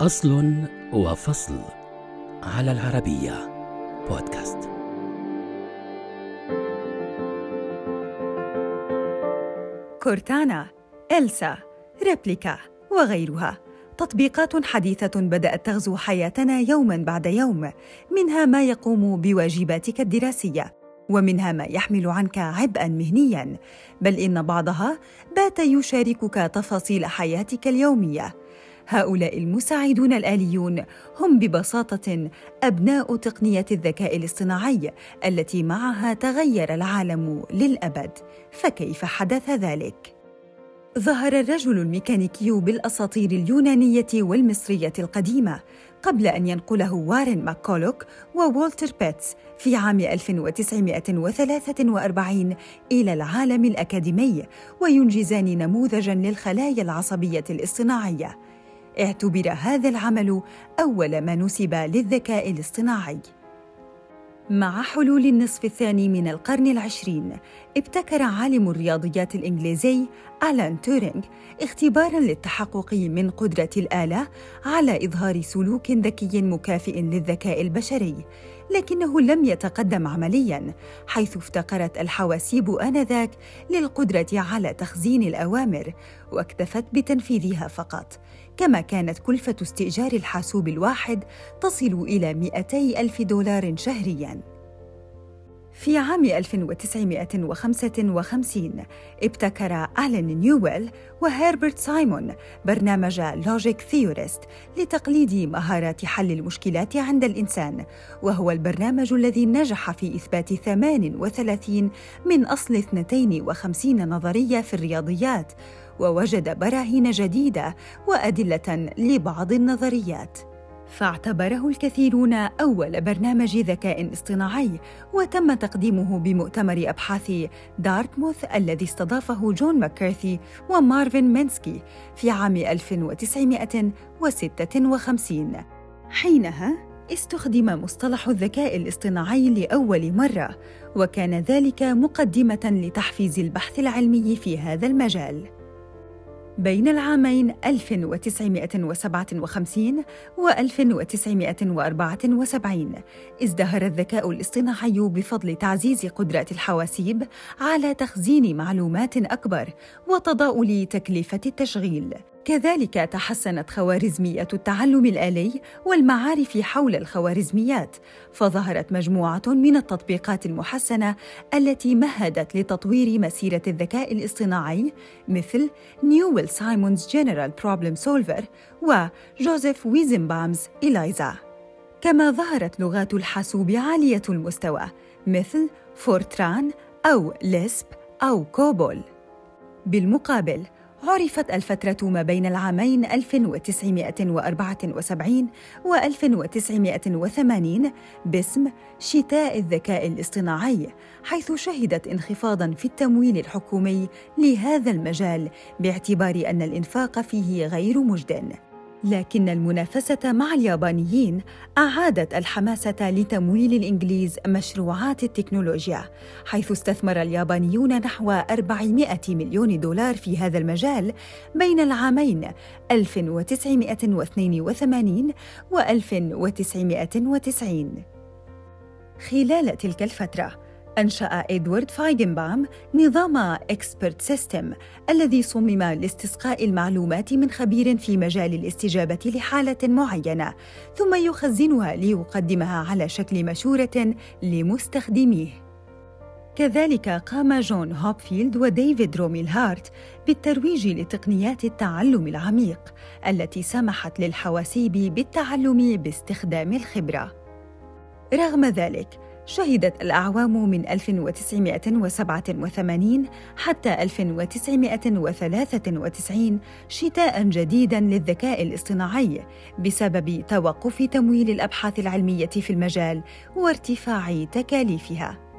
أصل وفصل على العربية بودكاست كورتانا، إلسا، ريبليكا وغيرها تطبيقات حديثة بدأت تغزو حياتنا يوما بعد يوم، منها ما يقوم بواجباتك الدراسية، ومنها ما يحمل عنك عبئا مهنيا، بل إن بعضها بات يشاركك تفاصيل حياتك اليومية. هؤلاء المساعدون الآليون هم ببساطة أبناء تقنية الذكاء الاصطناعي التي معها تغير العالم للأبد، فكيف حدث ذلك؟ ظهر الرجل الميكانيكي بالأساطير اليونانية والمصرية القديمة قبل أن ينقله وارن ماكولوك وولتر بيتس في عام 1943 إلى العالم الأكاديمي وينجزان نموذجا للخلايا العصبية الاصطناعية اعتبر هذا العمل أول ما نسب للذكاء الاصطناعي. مع حلول النصف الثاني من القرن العشرين ابتكر عالم الرياضيات الإنجليزي ألان تورينغ اختباراً للتحقق من قدرة الآلة على إظهار سلوك ذكي مكافئ للذكاء البشري لكنه لم يتقدم عملياً حيث افتقرت الحواسيب آنذاك للقدرة على تخزين الأوامر واكتفت بتنفيذها فقط. كما كانت كلفة استئجار الحاسوب الواحد تصل إلى 200 ألف دولار شهرياً. في عام 1955 ابتكر ألين نيويل وهيربرت سايمون برنامج Logic Theorist لتقليد مهارات حل المشكلات عند الإنسان وهو البرنامج الذي نجح في إثبات 38 من أصل 52 نظرية في الرياضيات ووجد براهين جديدة وأدلة لبعض النظريات. فاعتبره الكثيرون أول برنامج ذكاء اصطناعي وتم تقديمه بمؤتمر أبحاث دارتموث الذي استضافه جون ماكارثي ومارفن مينسكي في عام 1956 حينها استخدم مصطلح الذكاء الاصطناعي لأول مرة وكان ذلك مقدمة لتحفيز البحث العلمي في هذا المجال. بين العامين 1957 و 1974 ازدهر الذكاء الاصطناعي بفضل تعزيز قدرات الحواسيب على تخزين معلومات أكبر وتضاؤل تكلفة التشغيل. كذلك تحسنت خوارزمية التعلم الآلي والمعارف حول الخوارزميات فظهرت مجموعة من التطبيقات المحسنة التي مهدت لتطوير مسيرة الذكاء الاصطناعي مثل نيويل سايمونز General Problem Solver وجوزيف ويزنبامز إلايزا. كما ظهرت لغات الحاسوب عالية المستوى مثل فورتران أو ليسب أو كوبول. بالمقابل عرفت الفترة ما بين العامين 1974 و 1980 باسم شتاء الذكاء الاصطناعي، حيث شهدت انخفاضاً في التمويل الحكومي لهذا المجال باعتبار أن الإنفاق فيه غير مجدٍ. لكن المنافسة مع اليابانيين أعادت الحماسة لتمويل الإنجليز مشروعات التكنولوجيا، حيث استثمر اليابانيون نحو 400 مليون دولار في هذا المجال بين العامين 1982 و 1990. خلال تلك الفترة، أنشأ إدوارد فايغنبام نظام expert system الذي صمم لاستقاء المعلومات من خبير في مجال الاستجابة لحالة معينة ثم يخزنها ليقدمها على شكل مشورة لمستخدميه. كذلك قام جون هوبفيلد وديفيد روميل هارت بالترويج لتقنيات التعلم العميق التي سمحت للحواسيب بالتعلم باستخدام الخبرة. رغم ذلك شهدت الأعوام من 1987 حتى 1993 شتاء جديدا للذكاء الاصطناعي بسبب توقف تمويل الأبحاث العلمية في المجال وارتفاع تكاليفها.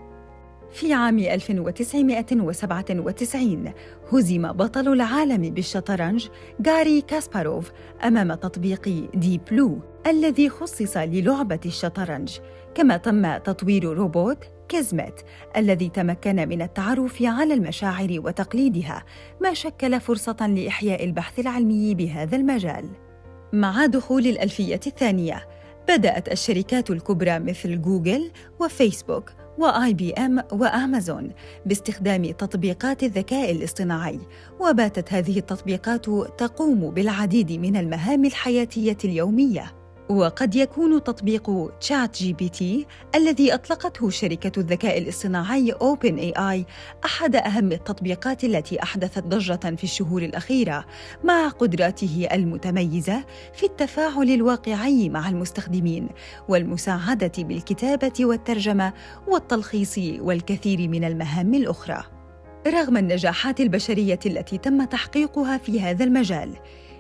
في عام 1997 هزم بطل العالم بالشطرنج غاري كاسباروف أمام تطبيق Deep Blue الذي خصص للعبة الشطرنج كما تم تطوير روبوت كيزمت الذي تمكن من التعرف على المشاعر وتقليدها ما شكل فرصة لإحياء البحث العلمي بهذا المجال. مع دخول الألفية الثانية بدأت الشركات الكبرى مثل جوجل وفيسبوك و IBM وأمازون باستخدام تطبيقات الذكاء الاصطناعي وباتت هذه التطبيقات تقوم بالعديد من المهام الحياتية اليومية. وقد يكون تطبيق ChatGPT الذي أطلقته شركة الذكاء الاصطناعي OpenAI أحد أهم التطبيقات التي أحدثت ضجة في الشهور الأخيرة مع قدراته المتميزة في التفاعل الواقعي مع المستخدمين والمساعدة بالكتابة والترجمة والتلخيص والكثير من المهام الأخرى. رغم النجاحات البشرية التي تم تحقيقها في هذا المجال،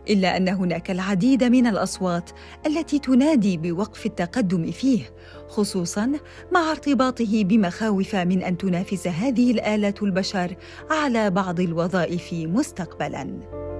إلا أن هناك العديد من الأصوات التي تنادي بوقف التقدم فيه خصوصا مع ارتباطه بمخاوف من أن تنافس هذه الاله البشر على بعض الوظائف مستقبلا.